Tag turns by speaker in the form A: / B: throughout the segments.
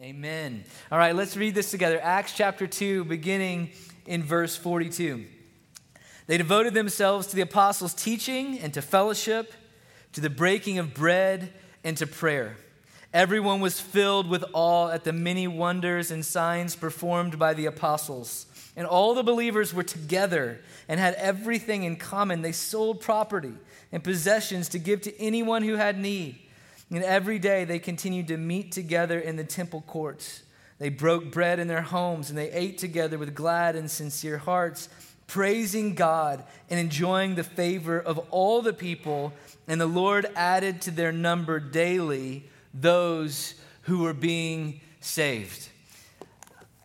A: Amen. All right, let's read this together. Acts chapter 2, beginning in verse 42. They devoted themselves to the apostles' teaching and to fellowship, to the breaking of bread and to prayer. Everyone was filled with awe at the many wonders and signs performed by the apostles. And all the believers were together and had everything in common. They sold property and possessions to give to anyone who had need. And every day they continued to meet together in the temple courts. They broke bread in their homes and they ate together with glad and sincere hearts, praising God and enjoying the favor of all the people. And the Lord added to their number daily those who were being saved.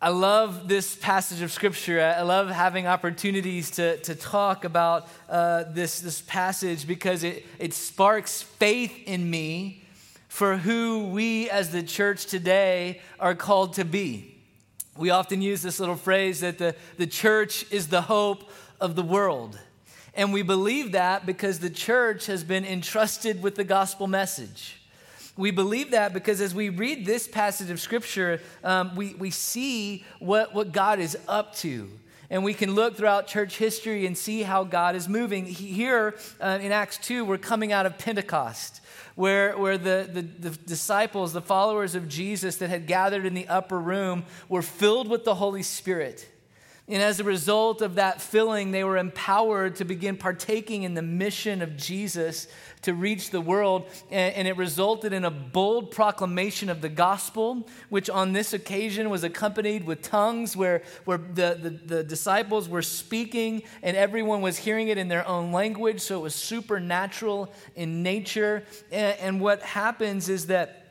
A: I love this passage of scripture. I love having opportunities to, to talk about uh, this, this passage because it, it sparks faith in me for who we as the church today are called to be. We often use this little phrase that the, the church is the hope of the world. And we believe that because the church has been entrusted with the gospel message. We believe that because as we read this passage of Scripture, um, we, we see what, what God is up to. And we can look throughout church history and see how God is moving. Here uh, in Acts 2, we're coming out of Pentecost, where, where the, the, the disciples, the followers of Jesus that had gathered in the upper room, were filled with the Holy Spirit. And as a result of that filling, they were empowered to begin partaking in the mission of Jesus to reach the world. And, it resulted in a bold proclamation of the gospel, which on this occasion was accompanied with tongues, where, where the, the, the disciples were speaking and everyone was hearing it in their own language. So it was supernatural in nature. and, and what happens is that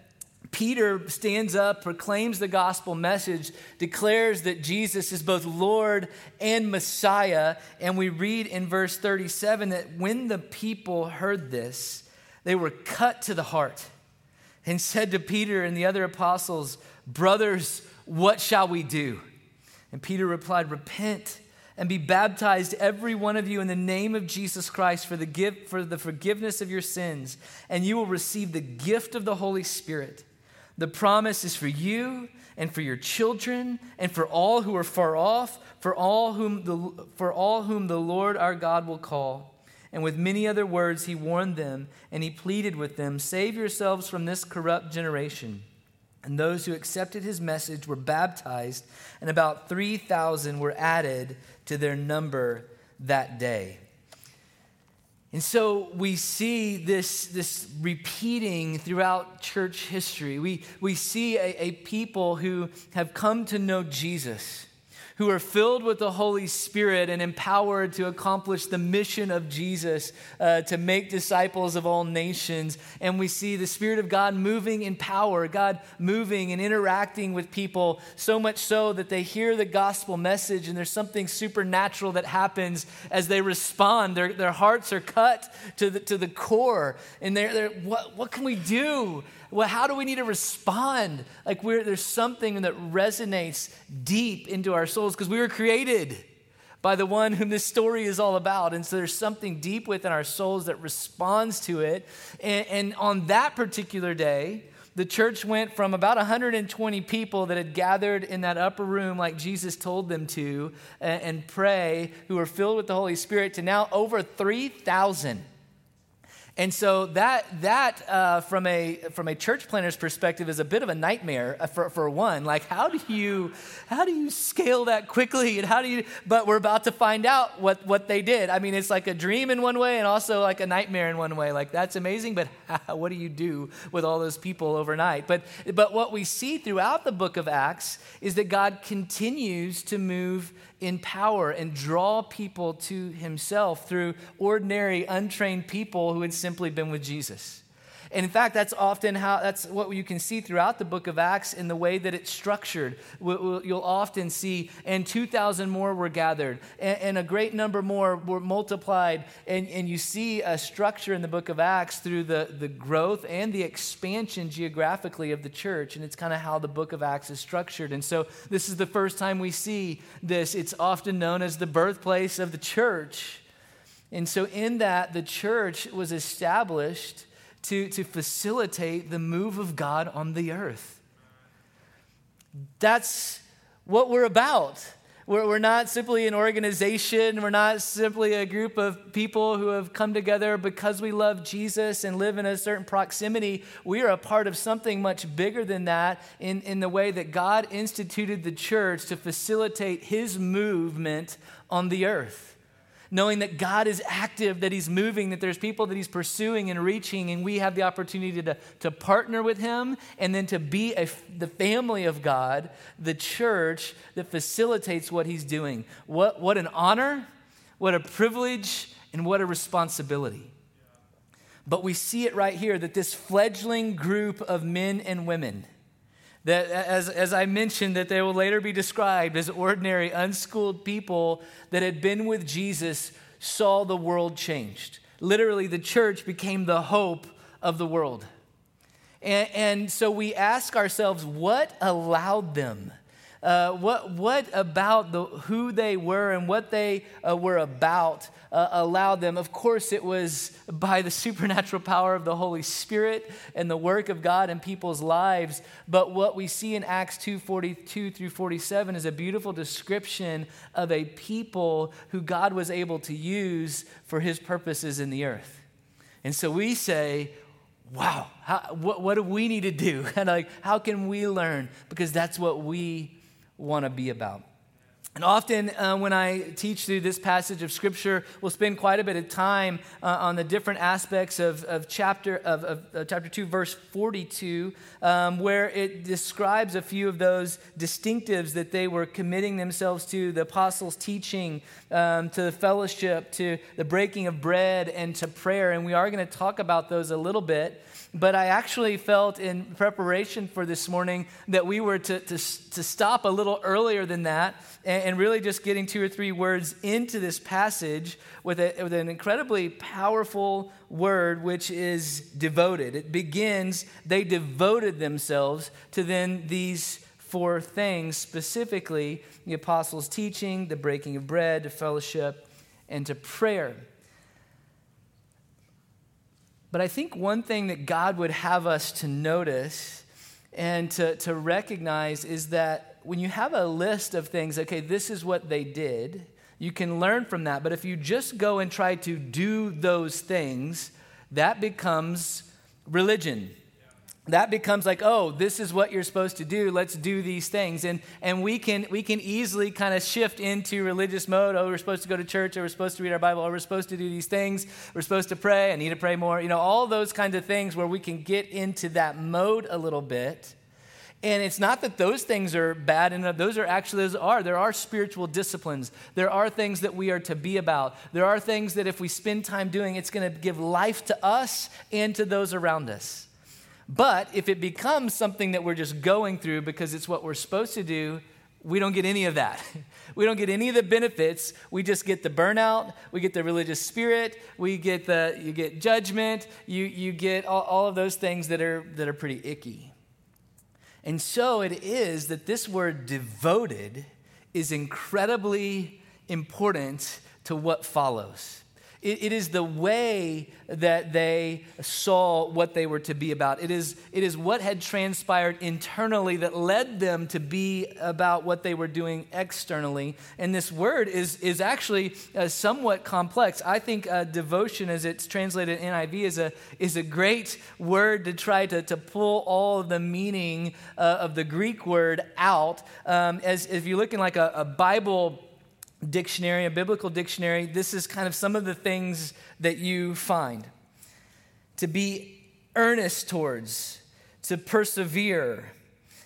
A: Peter stands up, proclaims the gospel message, declares that Jesus is both Lord and Messiah. And we read in verse 37 that when the people heard this, they were cut to the heart and said to Peter and the other apostles, Brothers, what shall we do? And Peter replied, Repent and be baptized, every one of you, in the name of Jesus Christ for the, for the forgiveness of your sins, and you will receive the gift of the Holy Spirit. The promise is for you and for your children and for all who are far off, for all whom the, for all whom the Lord our God will call. And with many other words, he warned them and he pleaded with them Save yourselves from this corrupt generation. And those who accepted his message were baptized, and about 3,000 were added to their number that day. And so we see this, this repeating throughout church history. We, we see a, a people who have come to know Jesus who are filled with the Holy Spirit and empowered to accomplish the mission of Jesus uh, to make disciples of all nations. And we see the Spirit of God moving in power, God moving and interacting with people so much so that they hear the gospel message and there's something supernatural that happens as they respond. Their, their hearts are cut to the, to the core. And they're, they're what, what can we do? Well, how do we need to respond? Like there's something that resonates deep into our souls because we were created by the one whom this story is all about. And so there's something deep within our souls that responds to it. And, and on that particular day, the church went from about 120 people that had gathered in that upper room like Jesus told them to and, and pray, who were filled with the Holy Spirit, to now over 3,000 and so that, that uh, from, a, from a church planter's perspective is a bit of a nightmare uh, for, for one. Like, how do, you, how do you scale that quickly? And how do you, but we're about to find out what, what they did. I mean, it's like a dream in one way and also like a nightmare in one way. Like, that's amazing, but what do you do with all those people overnight? But, but what we see throughout the book of Acts is that God continues to move in power and draw people to himself through ordinary, untrained people who had simply been with Jesus. And in fact, that's often how, that's what you can see throughout the book of Acts in the way that it's structured. You'll often see, and 2,000 more were gathered, and a great number more were multiplied. And, and you see a structure in the book of Acts through the, the growth and the expansion geographically of the church. And it's kind of how the book of Acts is structured. And so this is the first time we see this. It's often known as the birthplace of the church. And so, in that, the church was established to, to facilitate the move of God on the earth. that's what we're about. We're, we're not simply an organization. We're not simply a group of people who have come together because we love Jesus and live in a certain proximity. We are a part of something much bigger than that in, in the way that God instituted the church to facilitate his movement on the earth knowing that God is active, that He's moving, that there's people that He's pursuing and reaching, and we have the opportunity to, to partner with Him and then to be a, the family of God, the church that facilitates what He's doing. What, what an honor, what a privilege, and what a responsibility. But we see it right here that this fledgling group of men and women, that as, as I mentioned, that they will later be described as ordinary, unschooled people that had been with Jesus, saw the world changed. Literally, the church became the hope of the world. And, and so we ask ourselves, what allowed them? Uh, what, what about the, who they were and what they uh, were about uh, allowed them. Of course, it was by the supernatural power of the Holy Spirit and the work of God in people's lives. But what we see in Acts 2 42 through 47 is a beautiful description of a people who God was able to use for his purposes in the earth. And so we say, wow, how, what, what do we need to do? And like, how can we learn? Because that's what we want to be about. And often, uh, when I teach through this passage of Scripture, we'll spend quite a bit of time uh, on the different aspects of, of chapter of, of uh, chapter two, verse forty-two, um, where it describes a few of those distinctives that they were committing themselves to: the apostles' teaching, um, to the fellowship, to the breaking of bread, and to prayer. And we are going to talk about those a little bit. But I actually felt in preparation for this morning that we were to, to, to stop a little earlier than that and, and really just getting two or three words into this passage with, a, with an incredibly powerful word, which is devoted. It begins, they devoted themselves to then these four things, specifically the apostles' teaching, the breaking of bread, to fellowship, and to prayer. But I think one thing that God would have us to notice and to, to recognize is that when you have a list of things, okay, this is what they did, you can learn from that. But if you just go and try to do those things, that becomes religion that becomes like oh this is what you're supposed to do. Let's do these things. And and we can we can easily kind of shift into religious mode. Oh we're supposed to go to church. Or we're supposed to read our bible. Or we're supposed to do these things. We're supposed to pray. I need to pray more. You know all those kinds of things where we can get into that mode a little bit. And it's not that those things are bad and those are actually those are there are spiritual disciplines. There are things that we are to be about. There are things that if we spend time doing it's going to give life to us and to those around us but if it becomes something that we're just going through because it's what we're supposed to do, we don't get any of that. We don't get any of the benefits. We just get the burnout. We get the religious spirit. We get the you get judgment. You you get all, all of those things that are that are pretty icky. And so it is that this word devoted is incredibly important to what follows. It, it is the way that they saw what they were to be about. It is, it is what had transpired internally that led them to be about what they were doing externally. And this word is, is actually uh, somewhat complex. I think uh, devotion, as it's translated in NIV, is a, is a great word to try to, to pull all of the meaning uh, of the Greek word out. Um, as if you're looking like a, a Bible dictionary, a biblical dictionary, this is kind of some of the things that you find. To be earnest towards, to persevere,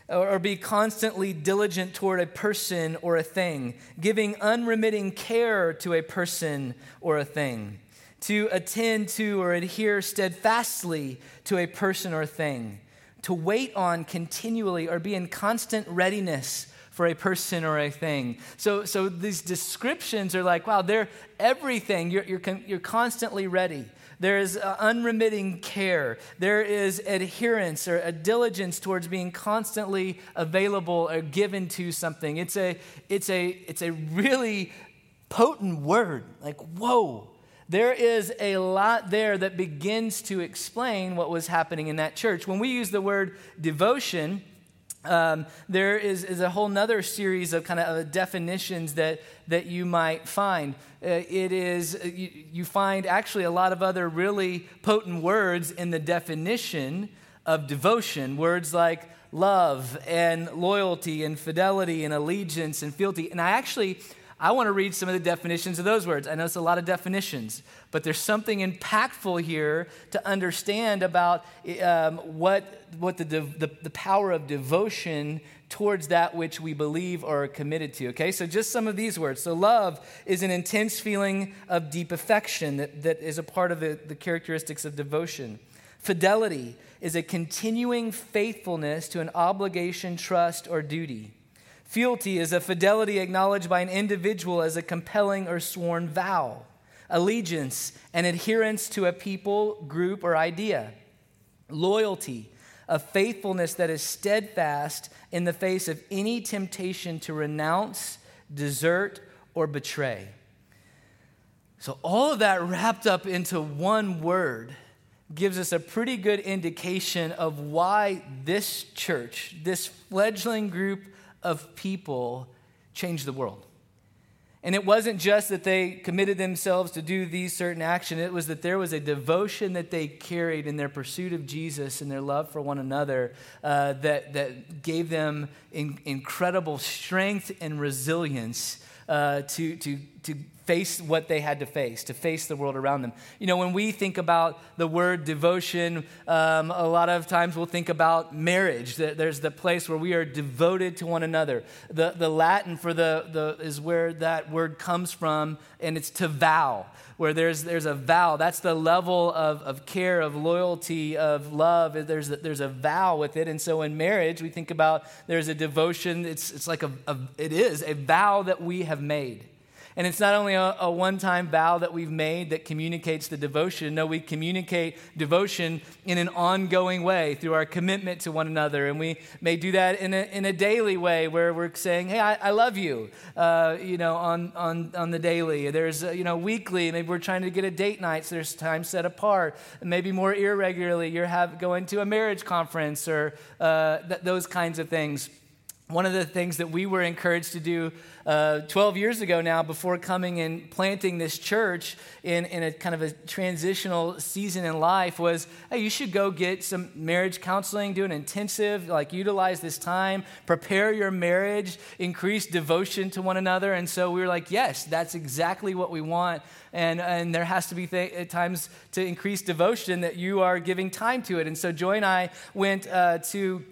A: or, be constantly diligent toward a person or a thing, giving unremitting care to a person or a thing, to attend to or adhere steadfastly to a person or thing, to wait on continually or be in constant readiness for a person or a thing. So, so these descriptions are like, wow, they're everything. You're, you're, you're constantly ready. There is uh, unremitting care. There is adherence or a diligence towards being constantly available or given to something. It's a, it's a, it's a really potent word. Like, whoa. There is a lot there that begins to explain what was happening in that church. When we use the word devotion, um, there is, is a whole nother series of kind of definitions that, that you might find. Uh, it is, uh, you, you find actually a lot of other really potent words in the definition of devotion. Words like love and loyalty and fidelity and allegiance and fealty. And I actually, I want to read some of the definitions of those words. I know it's a lot of definitions, but there's something impactful here to understand about um, what, what the, the, the power of devotion towards that which we believe or are committed to. Okay, so just some of these words. So, love is an intense feeling of deep affection that, that is a part of the, the characteristics of devotion. Fidelity is a continuing faithfulness to an obligation, trust, or duty. Fealty is a fidelity acknowledged by an individual as a compelling or sworn vow. Allegiance, an adherence to a people, group, or idea. Loyalty, a faithfulness that is steadfast in the face of any temptation to renounce, desert, or betray. So, all of that wrapped up into one word gives us a pretty good indication of why this church, this fledgling group of people changed the world. And it wasn't just that they committed themselves to do these certain actions, it was that there was a devotion that they carried in their pursuit of Jesus and their love for one another uh, that, that gave them in, incredible strength and resilience uh, to, to, to face what they had to face, to face the world around them. You know, when we think about the word devotion, um, a lot of times we'll think about marriage. There's the place where we are devoted to one another. The, the Latin for the, the is where that word comes from, and it's to vow, where there's, there's a vow. That's the level of, of care, of loyalty, of love. There's there's a vow with it. And so in marriage, we think about there's a devotion. It's, it's like a, a it is a vow that we have made. And it's not only a, a one time vow that we've made that communicates the devotion. No, we communicate devotion in an ongoing way through our commitment to one another. And we may do that in a, in a daily way where we're saying, hey, I, I love you, uh, you know, on, on, on the daily. There's, uh, you know, weekly. Maybe we're trying to get a date night, so there's time set apart. maybe more irregularly, you're have, going to a marriage conference or uh, th- those kinds of things. One of the things that we were encouraged to do uh, 12 years ago now, before coming and planting this church in, in a kind of a transitional season in life, was hey, you should go get some marriage counseling, do an intensive, like utilize this time, prepare your marriage, increase devotion to one another. And so we were like, yes, that's exactly what we want. And, and there has to be th- times to increase devotion that you are giving time to it. And so Joy and I went uh, to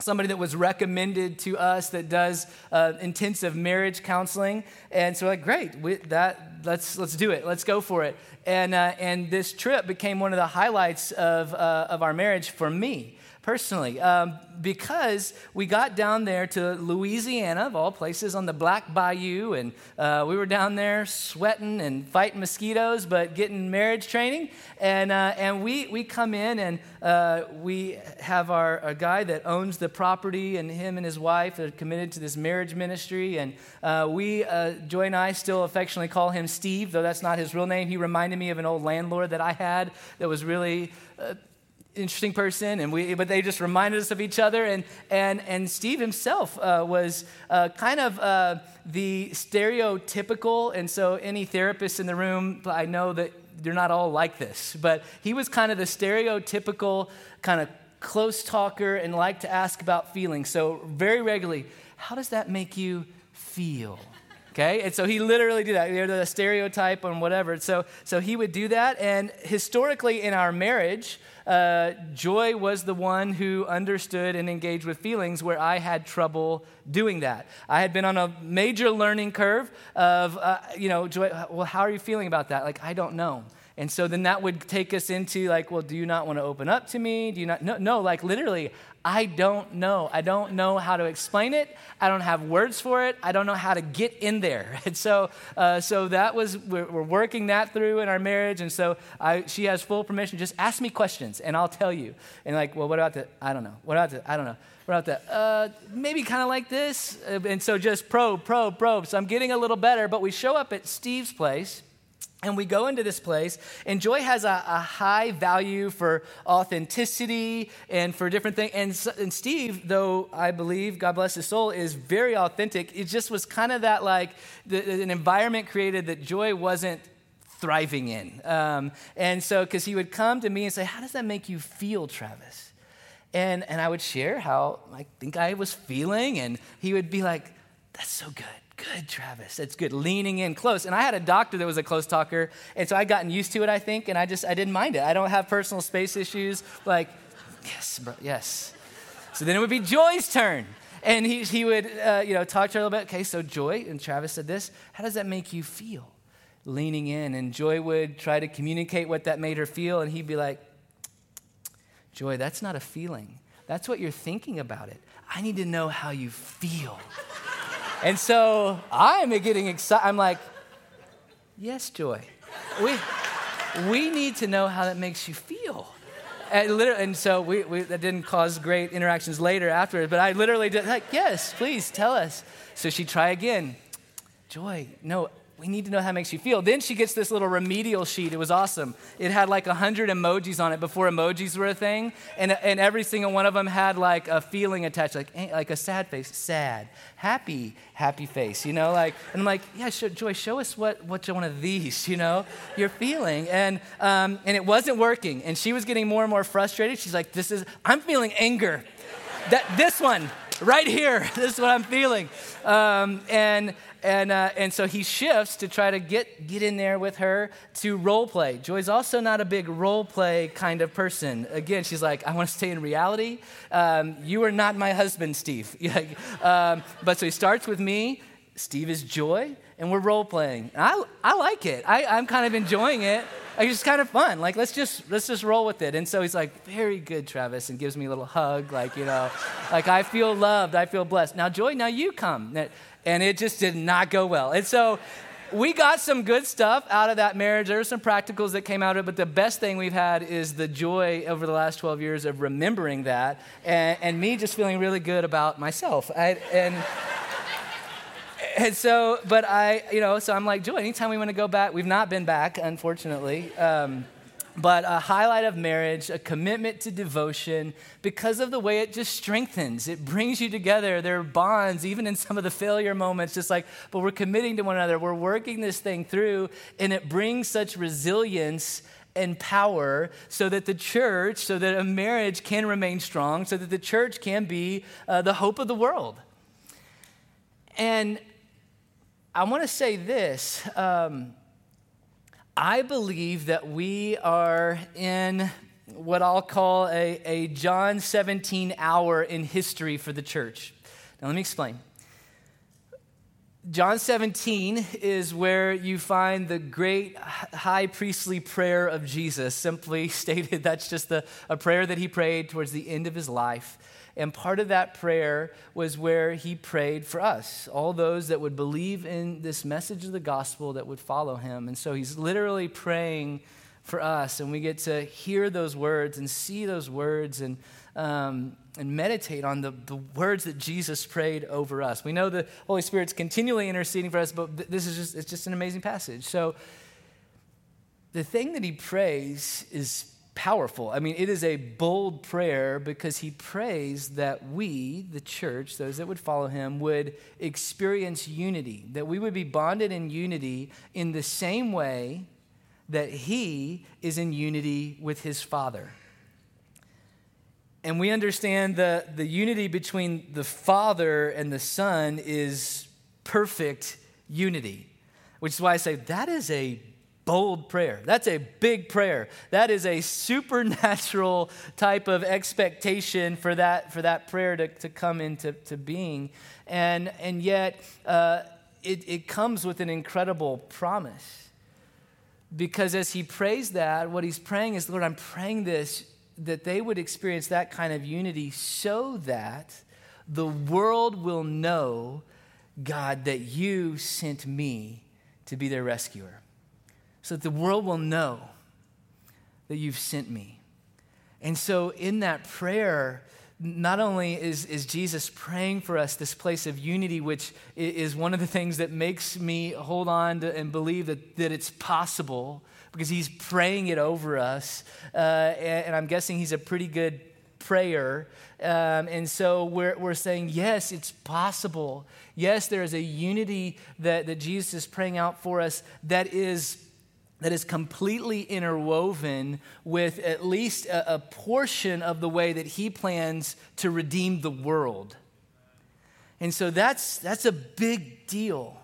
A: somebody that was recommended to us that does uh, intensive marriage counseling. And so we're like great we, that let's let's do it. Let's go for it. And uh, and this trip became one of the highlights of uh, of our marriage for me personally um, because we got down there to Louisiana, of all places, on the Black Bayou, and uh, we were down there sweating and fighting mosquitoes, but getting marriage training. And, uh, and we, we come in and uh, we have our a guy that owns the property, and him and his wife are committed to this marriage ministry. And uh, we, uh, Joy and I, still affectionately call him Steve, though that's not his real name. He reminded me of an old landlord that I had that was really uh, interesting person and we but they just reminded us of each other and and and steve himself uh, was uh, kind of uh, the stereotypical and so any therapist in the room i know that they're not all like this but he was kind of the stereotypical kind of close talker and liked to ask about feelings. So very regularly how does that make you feel okay and so he literally did that you know, the stereotype and whatever so so he would do that and historically in our marriage uh, Joy was the one who understood and engaged with feelings where I had trouble doing that. I had been on a major learning curve of, uh, you know, Joy, well, how are you feeling about that? Like, I don't know. And so then that would take us into like, well, do you not want to open up to me? Do you not? No, no, like literally, I don't know. I don't know how to explain it. I don't have words for it. I don't know how to get in there. And so, uh, so that was, we're, we're, working that through in our marriage. And so I, she has full permission. Just ask me questions and I'll tell you. And like, well, what about the, I don't know. What about the, I don't know. What about the, uh, maybe kind of like this. And so just probe, probe, probe. So I'm getting a little better. But we show up at Steve's place And we go into this place, and Joy has a, a, high value for authenticity and for different things. And, and Steve, though I believe, God bless his soul, is very authentic, it just was kind of that like the, an environment created that Joy wasn't thriving in. Um, and so, because he would come to me and say, How does that make you feel, Travis? And, and I would share how I think I was feeling, and he would be like, That's so good good, Travis. That's good. Leaning in close. And I had a doctor that was a close talker, and so I'd gotten used to it, I think, and I just I didn't mind it. I don't have personal space issues. Like, yes, bro, yes. So then it would be Joy's turn. And he, he would, uh, you know, talk to her a little bit. Okay, so Joy, and Travis said this. How does that make you feel? Leaning in. And Joy would try to communicate what that made her feel. And he'd be like, Joy, that's not a feeling. That's what you're thinking about it. I need to know how you feel. And so I'm getting excited. I'm like, yes, Joy. We, we need to know how that makes you feel. And, and so we, we, that didn't cause great interactions later afterwards, but I literally did, like, yes, please tell us. So she try again. Joy, no, we need to know how it makes you feel. Then she gets this little remedial sheet. It was awesome. It had like 100 emojis on it before emojis were a thing. And, and every single one of them had like a feeling attached, like, eh, like a sad face, sad, happy, happy face, you know? Like, and I'm like, yeah, show, Joy, show us what, what you one of these, you know, you're feeling. And, um, and it wasn't working. And she was getting more and more frustrated. She's like, this is, I'm feeling anger. That, this one, right here, this is what I'm feeling. Um, and, and, uh, and so he shifts to try to get, get in there with her to role play. Joy's also not a big role play kind of person. Again, she's like, I want to stay in reality. Um, you are not my husband, Steve. um, but so he starts with me. Steve is Joy, and we're role playing. I, I like it. I, I'm kind of enjoying it. It's just kind of fun. Like let's just let's just roll with it. And so he's like, "Very good, Travis," and gives me a little hug. Like you know, like I feel loved. I feel blessed. Now, Joy, now you come and it just did not go well. And so we got some good stuff out of that marriage. There were some practicals that came out of it, but the best thing we've had is the joy over the last 12 years of remembering that and, and me just feeling really good about myself. I, and, and so, but I, you know, so I'm like, Joy, anytime we want to go back, we've not been back, unfortunately. Um, but a highlight of marriage, a commitment to devotion, because of the way it just strengthens. It brings you together. There are bonds, even in some of the failure moments, just like, but we're committing to one another. We're working this thing through, and it brings such resilience and power so that the church, so that a marriage can remain strong, so that the church can be uh, the hope of the world. And I want to say this. Um, I believe that we are in what I'll call a, a John 17 hour in history for the church. Now, let me explain. John 17 is where you find the great high priestly prayer of Jesus. Simply stated, that's just the, a prayer that he prayed towards the end of his life. And part of that prayer was where he prayed for us, all those that would believe in this message of the gospel that would follow him. And so he's literally praying for us, and we get to hear those words and see those words and, um, and meditate on the, the words that Jesus prayed over us. We know the Holy Spirit's continually interceding for us, but this is just, it's just an amazing passage. So the thing that he prays is powerful. I mean, it is a bold prayer because he prays that we, the church, those that would follow him, would experience unity, that we would be bonded in unity in the same way that he is in unity with his Father. And we understand the, the unity between the Father and the Son is perfect unity, which is why I say that is a bold prayer. That's a big prayer. That is a supernatural type of expectation for that, for that prayer to, to come into to being. And, and yet, uh, it, it comes with an incredible promise. Because as he prays that, what he's praying is, Lord, I'm praying this, that they would experience that kind of unity so that the world will know, God, that you sent me to be their rescuer so that the world will know that you've sent me. And so, in that prayer, not only is, is Jesus praying for us this place of unity, which is one of the things that makes me hold on to and believe that, that it's possible because he's praying it over us. Uh, and, and, I'm guessing he's a pretty good prayer. Um, and so we're, we're saying, yes, it's possible. Yes, there is a unity that, that Jesus is praying out for us that is that is completely interwoven with at least a, a, portion of the way that he plans to redeem the world. And so that's, that's a big deal.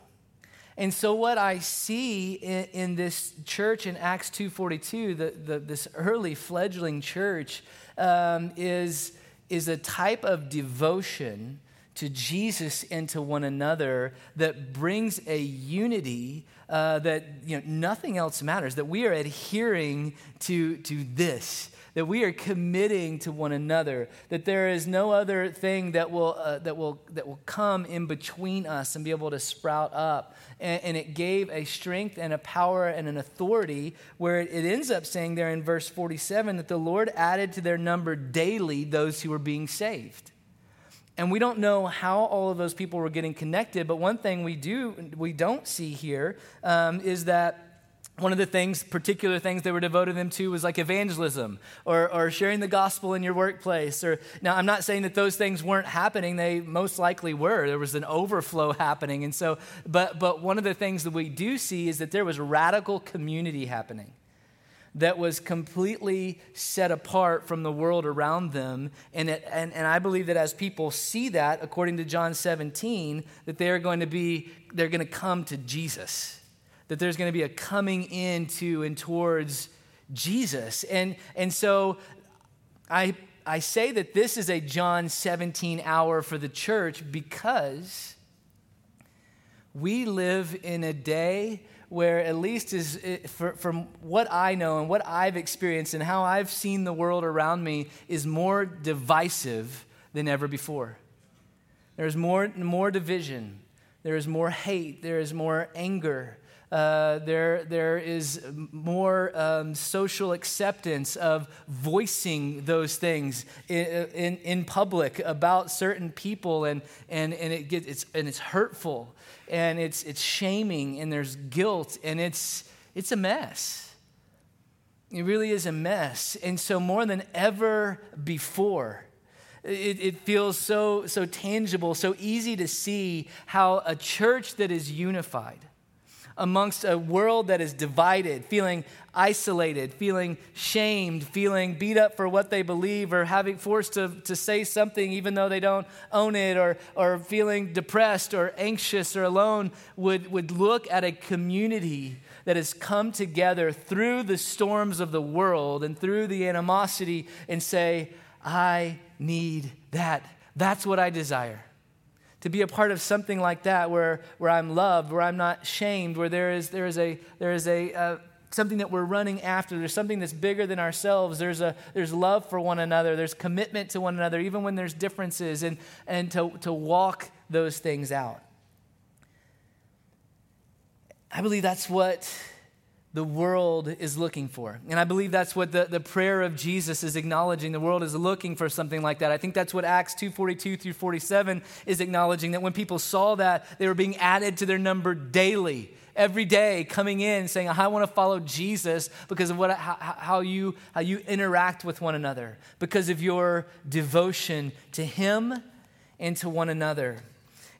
A: And so what I see in, in this church in Acts 2.42, the, the, this early fledgling church, um, is, is a type of devotion to Jesus and to one another that brings a unity uh, that you know, nothing else matters, that we are adhering to, to this, that we are committing to one another, that there is no other thing that will, uh, that will, that will come in between us and be able to sprout up. And, and it gave a strength and a power and an authority where it, ends up saying there in verse 47 that the Lord added to their number daily those who were being saved. And we don't know how all of those people were getting connected, but one thing we do we don't see here um, is that one of the things, particular things they were devoted them to was like evangelism or, or sharing the gospel in your workplace. Or now, I'm not saying that those things weren't happening; they most likely were. There was an overflow happening, and so. But but one of the things that we do see is that there was radical community happening that was completely set apart from the world around them. And, it, and, and I believe that as people see that, according to John 17, that they're going to be, they're going to come to Jesus. That there's going to be a coming into and towards Jesus. And, and so I, I say that this is a John 17 hour for the church because we live in a day where at least is for, from what I know and what I've experienced and how I've seen the world around me is more divisive than ever before. There's more, more division. There is more hate. There is more anger. Uh, there, there is more um, social acceptance of voicing those things in, in, in, public about certain people, and, and, and, it gets, it's, and it's hurtful and it's, it's shaming and there's guilt and it's, it's a mess. It really is a mess. And so, more than ever before, it, it, feels so, so tangible, so easy to see how a church that is unified amongst a world that is divided, feeling isolated, feeling shamed, feeling beat up for what they believe, or having forced to, to say something even though they don't own it, or, or feeling depressed or anxious or alone, would, would look at a community that has come together through the storms of the world and through the animosity and say, I need that. That's what I desire to be a part of something like that where, where I'm loved, where I'm not shamed, where there is, there is, a, there is a, uh, something that we're running after. There's something that's bigger than ourselves. There's, a, there's love for one another. There's commitment to one another, even when there's differences, and, and to, to walk those things out. I believe that's what the world is looking for. And I believe that's what the, the prayer of Jesus is acknowledging. The world is looking for something like that. I think that's what Acts 2.42 through 47 is acknowledging, that when people saw that, they were being added to their number daily, every day coming in saying, I want to follow Jesus because of what, how, how, you, how you interact with one another, because of your devotion to him and to one another.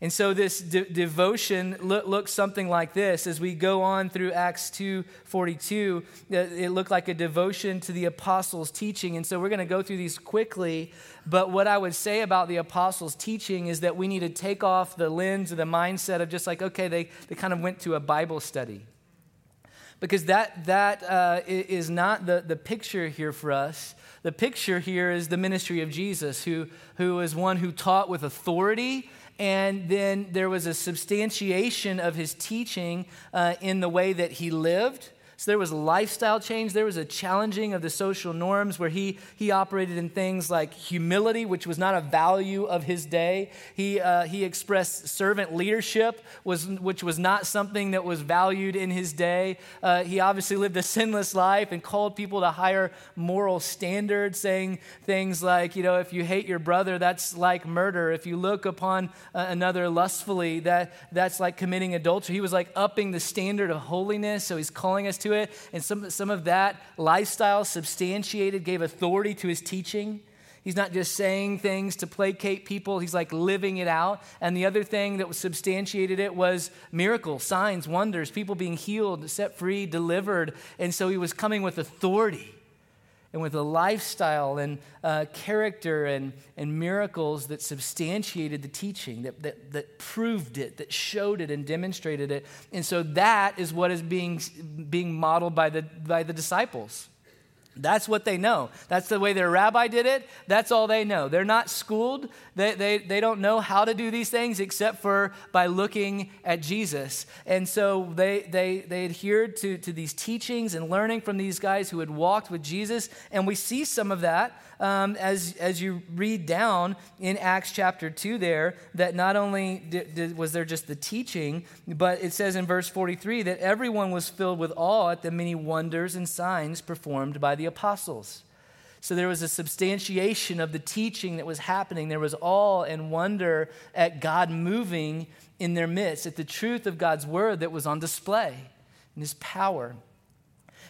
A: And so this de- devotion look, looks something like this. As we go on through Acts 2:42, uh, it looked like a devotion to the apostles' teaching. And so we're going to go through these quickly. But what I would say about the apostles' teaching is that we need to take off the lens or the mindset of just like, okay, they, they kind of went to a Bible study. Because that, that uh, is not the, the picture here for us. The picture here is the ministry of Jesus, who, who is one who taught with authority and then there was a substantiation of his teaching uh, in the way that he lived, So there was lifestyle change. There was a challenging of the social norms where he, he operated in things like humility, which was not a value of his day. He, uh, he expressed servant leadership, was, which was not something that was valued in his day. Uh, he obviously lived a sinless life and called people to higher moral standards, saying things like, you know, if you hate your brother, that's like murder. If you look upon uh, another lustfully, that, that's like committing adultery. He was like upping the standard of holiness. So he's calling us to it. And some, some of that lifestyle substantiated, gave authority to his teaching. He's not just saying things to placate people, he's like living it out. And the other thing that was substantiated it was miracles, signs, wonders, people being healed, set free, delivered. And so he was coming with authority and with a lifestyle and uh, character and, and miracles that substantiated the teaching, that, that, that proved it, that showed it and demonstrated it. And so that is what is being, being modeled by the, by the disciples. That's what they know. That's the way their rabbi did it. That's all they know. They're not schooled. They, they, they don't know how to do these things except for by looking at Jesus. And so they, they, they adhered to, to these teachings and learning from these guys who had walked with Jesus. And we see some of that um, as, as you read down in Acts chapter 2 there, that not only did, did, was there just the teaching, but it says in verse 43 that everyone was filled with awe at the many wonders and signs performed by the apostles. So there was a substantiation of the teaching that was happening. There was awe and wonder at God moving in their midst, at the truth of God's word that was on display and his power.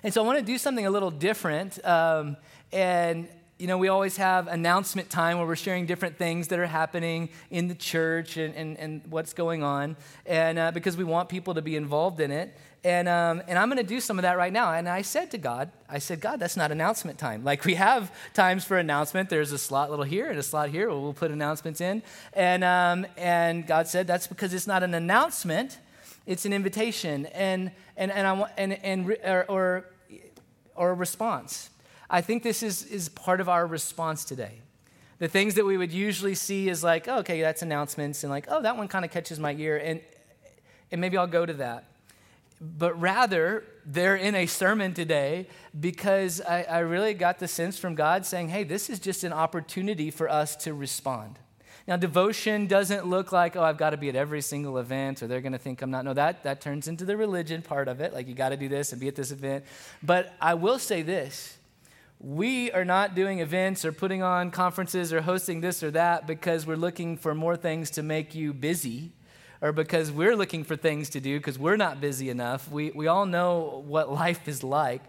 A: And so I want to do something a little different. Um, and you know, we always have announcement time where we're sharing different things that are happening in the church and, and, and what's going on, and uh, because we want people to be involved in it. And, um, and I'm going to do some of that right now. And I said to God, I said, God, that's not announcement time. Like we have times for announcement. There's a slot little here and a slot here where we'll put announcements in. And, um, and God said, that's because it's not an announcement, it's an invitation and, and, and, I, want, and, and, or, or, or a response. I think this is, is part of our response today. The things that we would usually see is like, oh, okay, that's announcements, and like, oh, that one kind of catches my ear, and, and maybe I'll go to that. But rather, they're in a sermon today because I, I really got the sense from God saying, hey, this is just an opportunity for us to respond. Now, devotion doesn't look like, oh, I've got to be at every single event or they're going to think I'm not. No, that, that turns into the religion part of it. Like, you got to do this and be at this event. But I will say this we are not doing events or putting on conferences or hosting this or that because we're looking for more things to make you busy or because we're looking for things to do because we're not busy enough. We, we all know what life is like.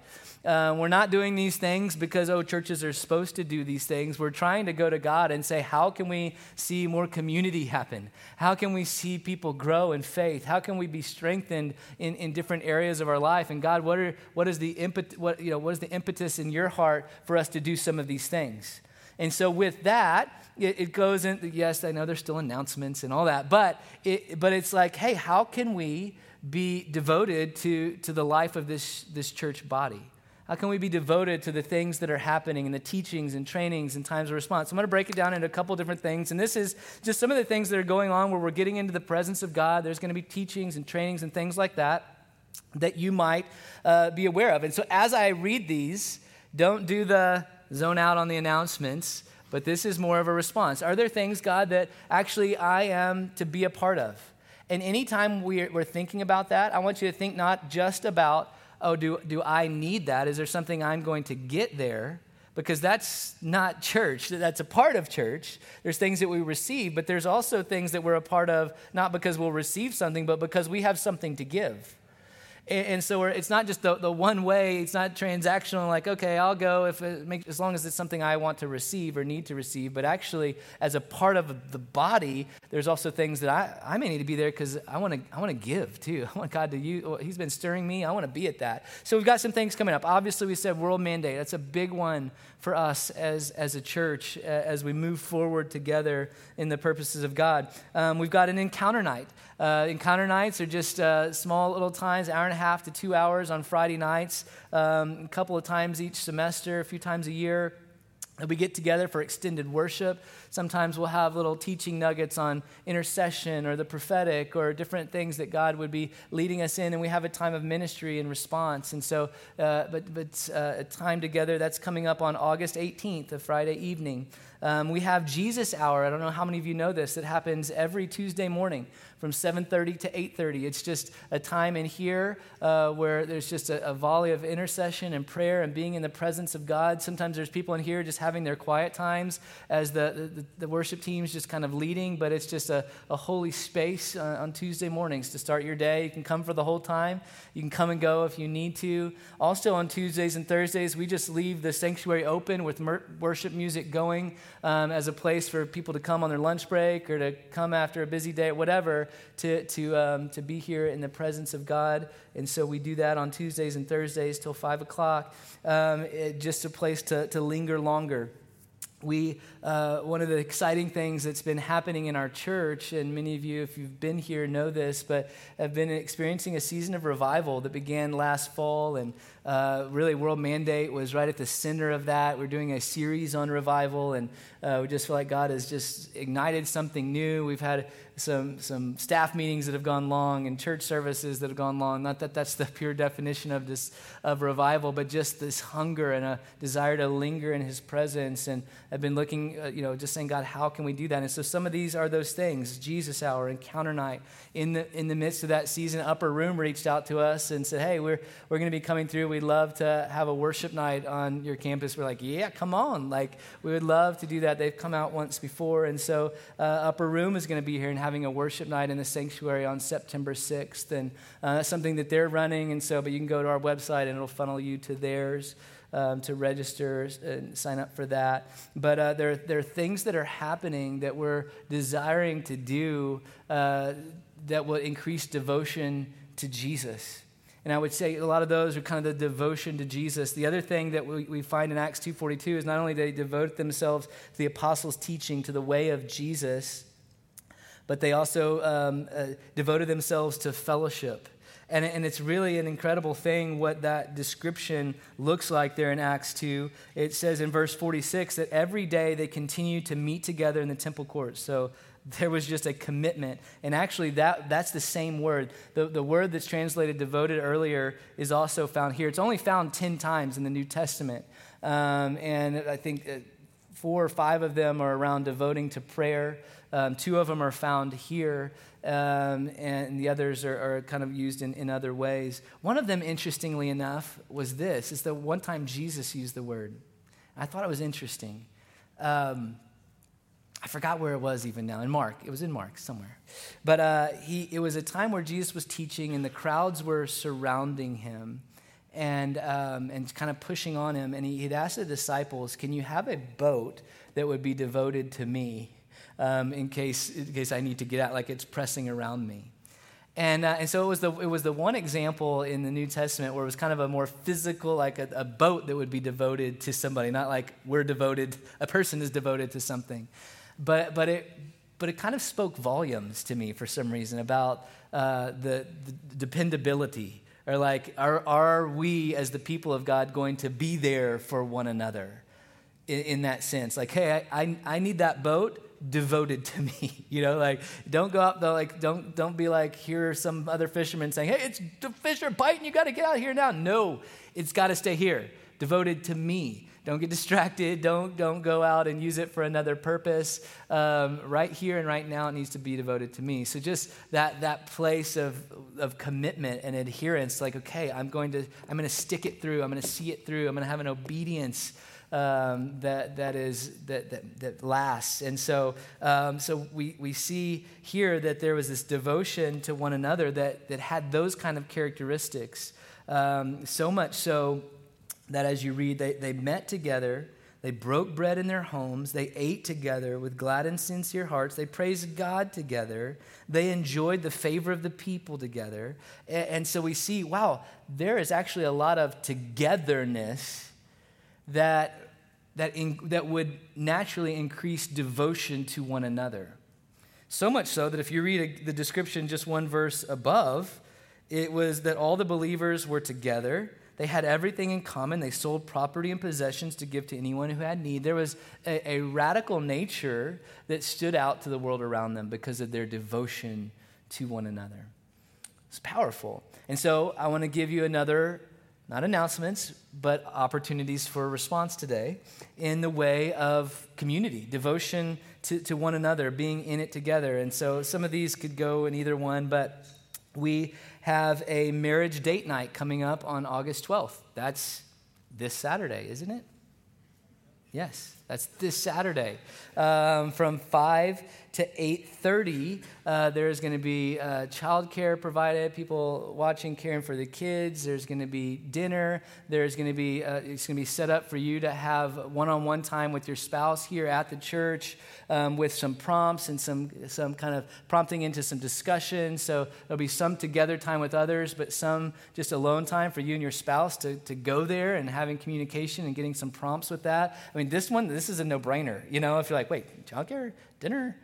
A: Uh, we're not doing these things because, oh, churches are supposed to do these things. We're trying to go to God and say, how can we see more community happen? How can we see people grow in faith? How can we be strengthened in, in different areas of our life? And God, what, are, what, is the impet, what, you know, what is the impetus in your heart for us to do some of these things? And so, with that, it, it goes in. Yes, I know there's still announcements and all that, but it, but it's like, hey, how can we be devoted to, to the life of this, this church body? How can we be devoted to the things that are happening and the teachings and trainings and times of response? I'm going to break it down into a couple different things. And this is just some of the things that are going on where we're getting into the presence of God. There's going to be teachings and trainings and things like that that you might uh, be aware of. And so as I read these, don't do the zone out on the announcements, but this is more of a response. Are there things, God, that actually I am to be a part of? And anytime we're, we're thinking about that, I want you to think not just about oh, do, do I need that? Is there something I'm going to get there? Because that's not church. That's a part of church. There's things that we receive, but there's also things that we're a part of, not because we'll receive something, but because we have something to give. And, and so it's not just the, the one way, it's not transactional, like, okay, I'll go if makes, as long as it's something I want to receive or need to receive. But actually, as a part of the body, there's also things that I, I may need to be there because I want to I want to give too. I want God to use, He's been stirring me. I want to be at that. So we've got some things coming up. Obviously, we said world mandate. That's a big one for us as, as a church as we move forward together in the purposes of God. Um, we've got an encounter night. Uh, encounter nights are just uh, small little times, hour and a half to two hours on Friday nights, um, a couple of times each semester, a few times a year. That we get together for extended worship. Sometimes we'll have little teaching nuggets on intercession or the prophetic or different things that God would be leading us in, and we have a time of ministry and response. And so, uh, but but uh, a time together that's coming up on August 18th, a Friday evening. Um, we have Jesus Hour. I don't know how many of you know this. It happens every Tuesday morning from 7.30 to 8.30 it's just a time in here uh, where there's just a, a, volley of intercession and prayer and being in the presence of god sometimes there's people in here just having their quiet times as the, the, the worship team's just kind of leading but it's just a, a holy space uh, on tuesday mornings to start your day. You can come for the whole time. You can come and go if you need to. Also on tuesdays and thursdays we just leave the sanctuary open with mer- worship music going um, as a place for people to come on their lunch break or to come after a busy day whatever to, to, um, to be here in the presence of God. And so we do that on Tuesdays and Thursdays till 5 o'clock, um, it, just a place to, to linger longer we uh, one of the exciting things that's been happening in our church and many of you if you've been here know this but have been experiencing a season of revival that began last fall and uh, really world mandate was right at the center of that. We're doing a series on revival and uh, we just feel like god has just ignited something new. We've had some, some staff meetings that have gone long and church services that have gone long. Not that that's the pure definition of this of revival, but just this hunger and a desire to linger in His presence. And I've been looking, uh, you know, just saying, God, how can we do that? And so some of these are those things: Jesus Hour, Encounter Night. In the in the midst of that season, Upper Room reached out to us and said, Hey, we're we're going to be coming through. We'd love to have a worship night on your campus. We're like, Yeah, come on! Like we would love to do that. They've come out once before, and so uh, Upper Room is going to be here and having a worship night in the sanctuary on September 6th. And uh, that's something that they're running. And so, but you can go to our website and it'll funnel you to theirs. Um, to register and sign up for that. But uh, there, there are things that are happening that we're desiring to do uh, that will increase devotion to Jesus. And I would say a lot of those are kind of the devotion to Jesus. The other thing that we, we find in Acts 2.42 is not only they devote themselves to the apostles' teaching, to the way of Jesus, but they also um, uh, devoted themselves to fellowship. And, and it's really an incredible thing what that description looks like there in Acts 2. It says in verse 46 that every day they continued to meet together in the temple courts. So there was just a commitment. And actually, that, that's the same word. The, the word that's translated devoted earlier is also found here. It's only found 10 times in the New Testament. Um, and I think uh, four or five of them are around devoting to prayer. Um, two of them are found here, um, and the others are, are kind of used in, in other ways. One of them, interestingly enough, was this: is that one time Jesus used the word. I thought it was interesting. Um, I forgot where it was even now. In Mark, it was in Mark somewhere. But uh, he, it was a time where Jesus was teaching, and the crowds were surrounding him and, um, and kind of pushing on him. And he, he'd asked the disciples, Can you have a boat that would be devoted to me? Um, in, case, in case I need to get out, like it's pressing around me. And, uh, and so it was, the, it was the one example in the New Testament where it was kind of a more physical, like a, a boat that would be devoted to somebody, not like we're devoted, a person is devoted to something. But, but, it, but it kind of spoke volumes to me for some reason about uh, the, the dependability or like are, are we as the people of god going to be there for one another in, in that sense like hey I, I, I, need that boat devoted to me. You know, like don't go out though, like don't don't be like here some other fishermen saying, Hey, it's the fish are biting, you gotta get out here now. No, it's gotta stay here. Devoted to me. Don't get distracted. Don't don't go out and use it for another purpose. Um, right here and right now, it needs to be devoted to me. So just that that place of of commitment and adherence. Like, okay, I'm going to I'm going to stick it through. I'm going to see it through. I'm going to have an obedience um, that, that, is, that, that, that lasts. And so, um, so we, we see here that there was this devotion to one another that, that had those kind of characteristics. Um, so much so that as you read, they, they met together. They broke bread in their homes. They ate together with glad and sincere hearts. They praised God together. They enjoyed the favor of the people together. And, and so we see, wow, there is actually a lot of togetherness that, that, in, that would naturally increase devotion to one another. So much so that if you read the description just one verse above, it was that all the believers were together. They had everything in common. They sold property and possessions to give to anyone who had need. There was a, a radical nature that stood out to the world around them because of their devotion to one another. It's powerful. And so I want to give you another, not announcements, but opportunities for response today in the way of community, devotion to, to one another, being in it together. And so some of these could go in either one, but we have a marriage date night coming up on August 12th. That's this Saturday, isn't it? Yes, that's this Saturday um, from 5 to 8.30 uh, there's going to be uh, childcare provided people watching caring for the kids. There's going to be dinner. There's going to be uh, it's going to be set up for you to have one-on-one time with your spouse here at the church um, with some prompts and some, some kind of prompting into some discussion. So there'll be some together time with others but some just alone time for you and your spouse to, to go there and having communication and getting some prompts with that. I mean this one this is a no-brainer. You know if you're like wait childcare? Dinner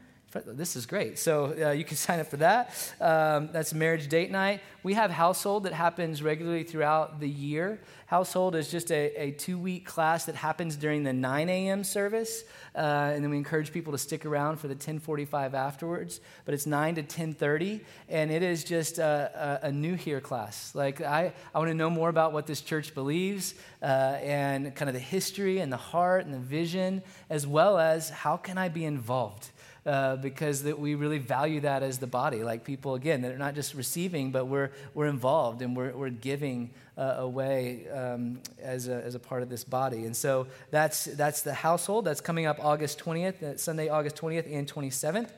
A: this is great. So uh, you can sign up for that. Um, that's marriage date night. We have household that happens regularly throughout the year. Household is just a, a two week class that happens during the 9 a.m. service, uh, and then we encourage people to stick around for the 10:45 afterwards. But it's 9 to 10:30, and it is just a, a, a new here class. Like I, I want to know more about what this church believes, uh, and kind of the history and the heart and the vision, as well as how can I be involved uh, because that we really value that as the body. Like people, again, they're not just receiving, but we're, we're involved and we're, we're giving uh, away um, as, a, as a part of this body. And so that's, that's the household. That's coming up August 20th, uh, Sunday, August 20th and 27th.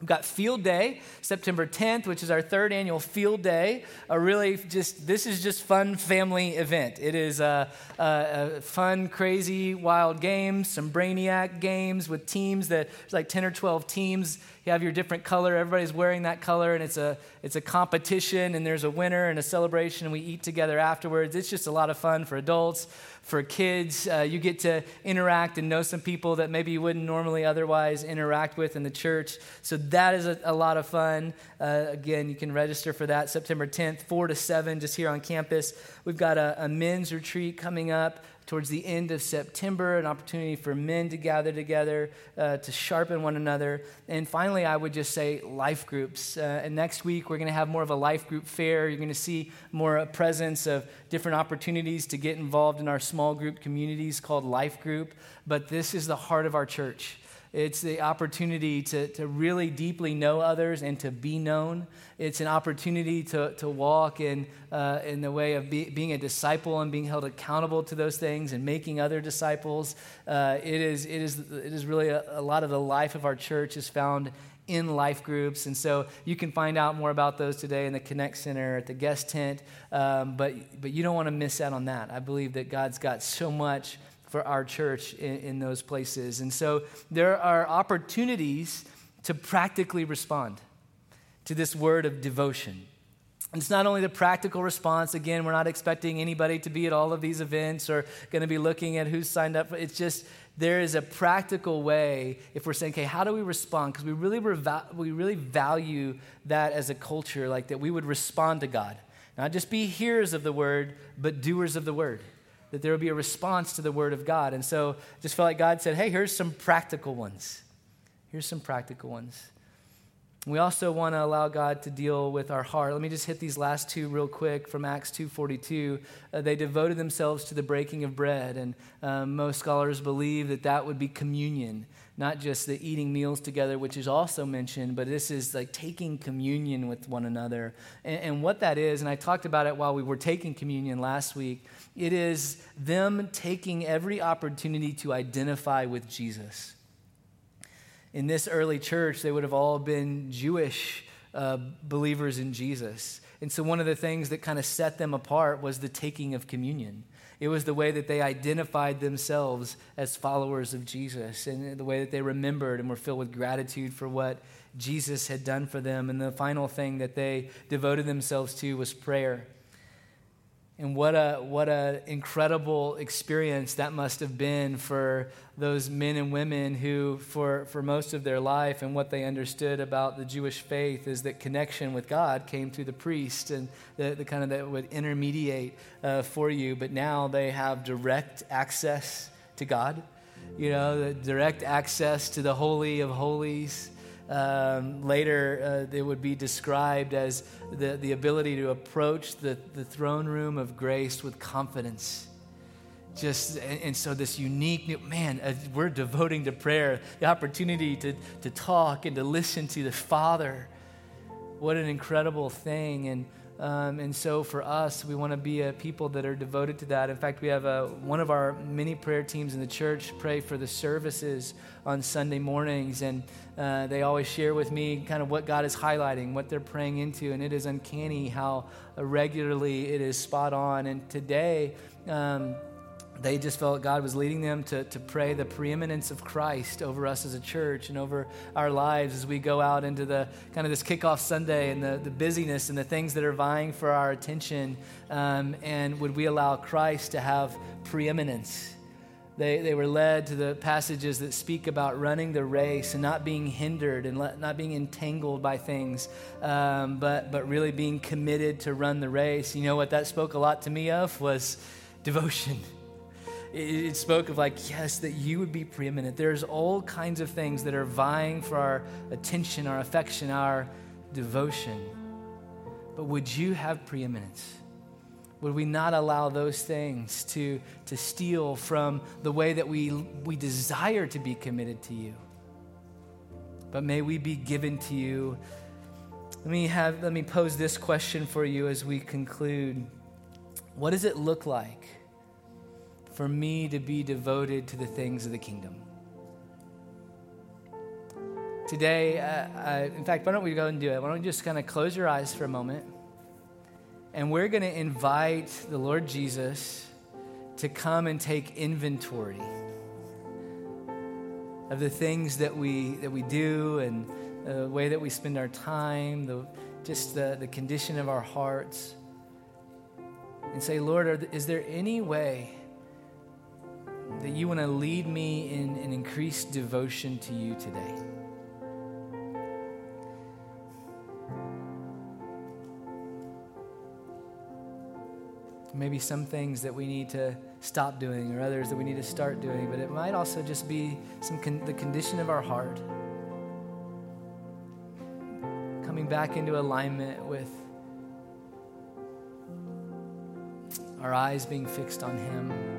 A: We've got Field Day, September 10th, which is our third annual Field Day. A really just, this is just fun family event. It is a, a, a, fun, crazy, wild games, some brainiac games with teams that, there's like 10 or 12 teams. You have your different color, everybody's wearing that color, and it's a, it's a competition, and there's a winner and a celebration, and we eat together afterwards. It's just a lot of fun for adults for kids. Uh, you get to interact and know some people that maybe you wouldn't normally otherwise interact with in the church. So that is a, a lot of fun. Uh, again, you can register for that September 10th, 4 to 7, just here on campus. We've got a, a men's retreat coming up towards the end of September, an opportunity for men to gather together, uh, to sharpen one another. And finally, I would just say life groups. Uh, and next week, we're going to have more of a life group fair. You're going to see more presence of different opportunities to get involved in our small group communities called Life Group. But this is the heart of our church. It's the opportunity to, to really deeply know others and to be known. It's an opportunity to, to walk in, uh, in the way of be, being a disciple and being held accountable to those things and making other disciples. Uh, it, is, it, is, it is really a, a lot of the life of our church is found in life groups. And so you can find out more about those today in the Connect Center at the guest tent. Um, but, but you don't want to miss out on that. I believe that God's got so much for our church in, in those places. And so there are opportunities to practically respond to this word of devotion. It's not only the practical response. Again, we're not expecting anybody to be at all of these events or going to be looking at who's signed up. It's just there is a practical way if we're saying, okay, how do we respond? Because we really we really value that as a culture, like that we would respond to God, not just be hearers of the word, but doers of the word that there would be a response to the word of God. And so just felt like God said, hey, here's some practical ones. Here's some practical ones. We also want to allow God to deal with our heart. Let me just hit these last two real quick from Acts 2.42. Uh, they devoted themselves to the breaking of bread, and um, most scholars believe that that would be communion, not just the eating meals together, which is also mentioned, but this is like taking communion with one another. And, and what that is, and I talked about it while we were taking communion last week, it is them taking every opportunity to identify with Jesus in this early church, they would have all been Jewish uh, believers in Jesus. And so, one of the things that kind of set them apart was the taking of communion. It was the way that they identified themselves as followers of Jesus and the way that they remembered and were filled with gratitude for what Jesus had done for them. And the final thing that they devoted themselves to was prayer. And what a what a incredible experience that must have been for those men and women who, for, for most of their life, and what they understood about the Jewish faith is that connection with God came through the priest and the, the kind of that would intermediate uh, for you. But now they have direct access to God, you know, direct access to the Holy of Holies. Um, later, uh, it would be described as the, the ability to approach the, the throne room of grace with confidence. Just, and, and so this unique, man, uh, we're devoting to prayer, the opportunity to, to talk and to listen to the Father. What an incredible thing. And um, and so for us, we want to be a people that are devoted to that. In fact, we have a, one of our many prayer teams in the church pray for the services on Sunday mornings. And uh, they always share with me kind of what God is highlighting, what they're praying into. And it is uncanny how regularly it is spot on. And today, um, they just felt God was leading them to, to pray the preeminence of Christ over us as a church and over our lives as we go out into the kind of this kickoff Sunday and the, the busyness and the things that are vying for our attention. Um, and would we allow Christ to have preeminence? They, they were led to the passages that speak about running the race and not being hindered and let, not being entangled by things, um, but, but really being committed to run the race. You know what that spoke a lot to me of was devotion it, spoke of like, yes, that you would be preeminent. There's all kinds of things that are vying for our attention, our affection, our devotion. But would you have preeminence? Would we not allow those things to, to steal from the way that we, we desire to be committed to you? But may we be given to you. Let me, have, let me pose this question for you as we conclude. What does it look like for me to be devoted to the things of the kingdom. Today, uh, I, in fact, why don't we go and do it? Why don't you just kind of close your eyes for a moment? And we're going to invite the Lord Jesus to come and take inventory of the things that we, that we do and the way that we spend our time, the, just the, the condition of our hearts. And say, Lord, is there any way that you want to lead me in an increased devotion to you today. Maybe some things that we need to stop doing, or others that we need to start doing, but it might also just be some con- the condition of our heart. Coming back into alignment with our eyes being fixed on Him.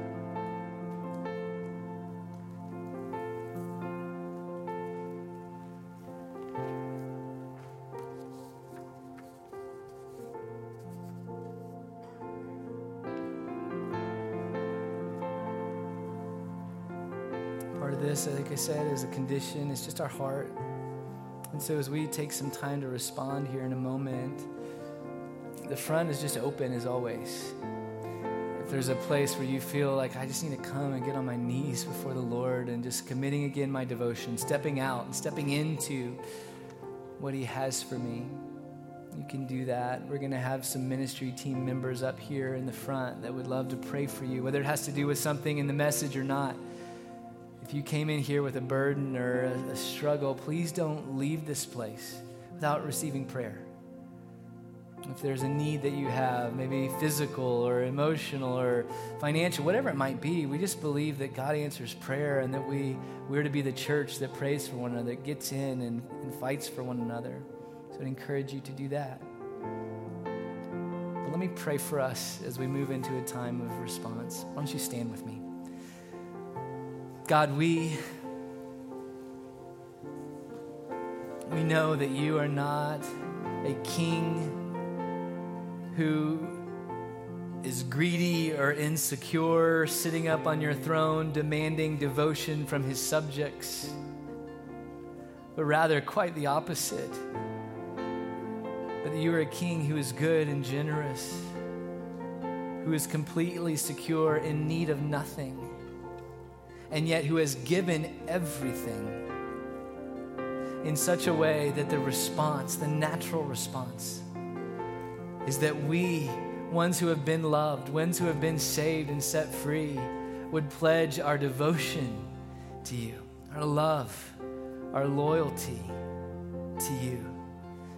A: This, like I said, is a condition. It's just our heart. And so as we take some time to respond here in a moment, the front is just open as always. If there's a place where you feel like I just need to come and get on my knees before the Lord and just committing again my devotion, stepping out and stepping into what He has for me, you can do that. We're going to have some ministry team members up here in the front that would love to pray for you, whether it has to do with something in the message or not. If you came in here with a burden or a, a struggle, please don't leave this place without receiving prayer. If there's a need that you have, maybe physical or emotional or financial, whatever it might be, we just believe that God answers prayer and that we, we're to be the church that prays for one another, that gets in and, and fights for one another. So I'd encourage you to do that. But let me pray for us as we move into a time of response. Why don't you stand with me? God, we, we know that you are not a king who is greedy or insecure, sitting up on your throne, demanding devotion from his subjects, but rather quite the opposite. But that you are a king who is good and generous, who is completely secure, in need of nothing and yet who has given everything in such a way that the response, the natural response, is that we ones who have been loved, ones who have been saved and set free, would pledge our devotion to you, our love, our loyalty to you.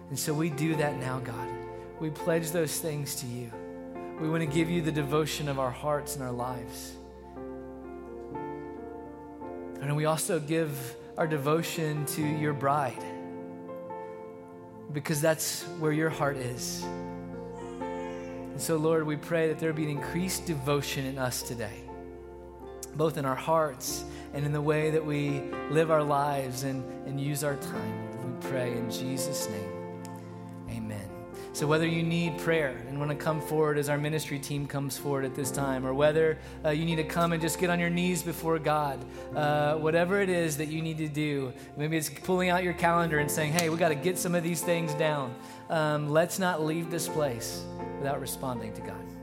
A: And so we do that now, God. We pledge those things to you. We want to give you the devotion of our hearts and our lives. And we also give our devotion to your bride because that's where your heart is. And so, Lord, we pray that there be an increased devotion in us today, both in our hearts and in the way that we live our lives and, and use our time. We pray in Jesus' name. So, whether you need prayer and want to come forward as our ministry team comes forward at this time, or whether uh, you need to come and just get on your knees before God, uh, whatever it is that you need to do, maybe it's pulling out your calendar and saying, hey, we got to get some of these things down. Um, let's not leave this place without responding to God.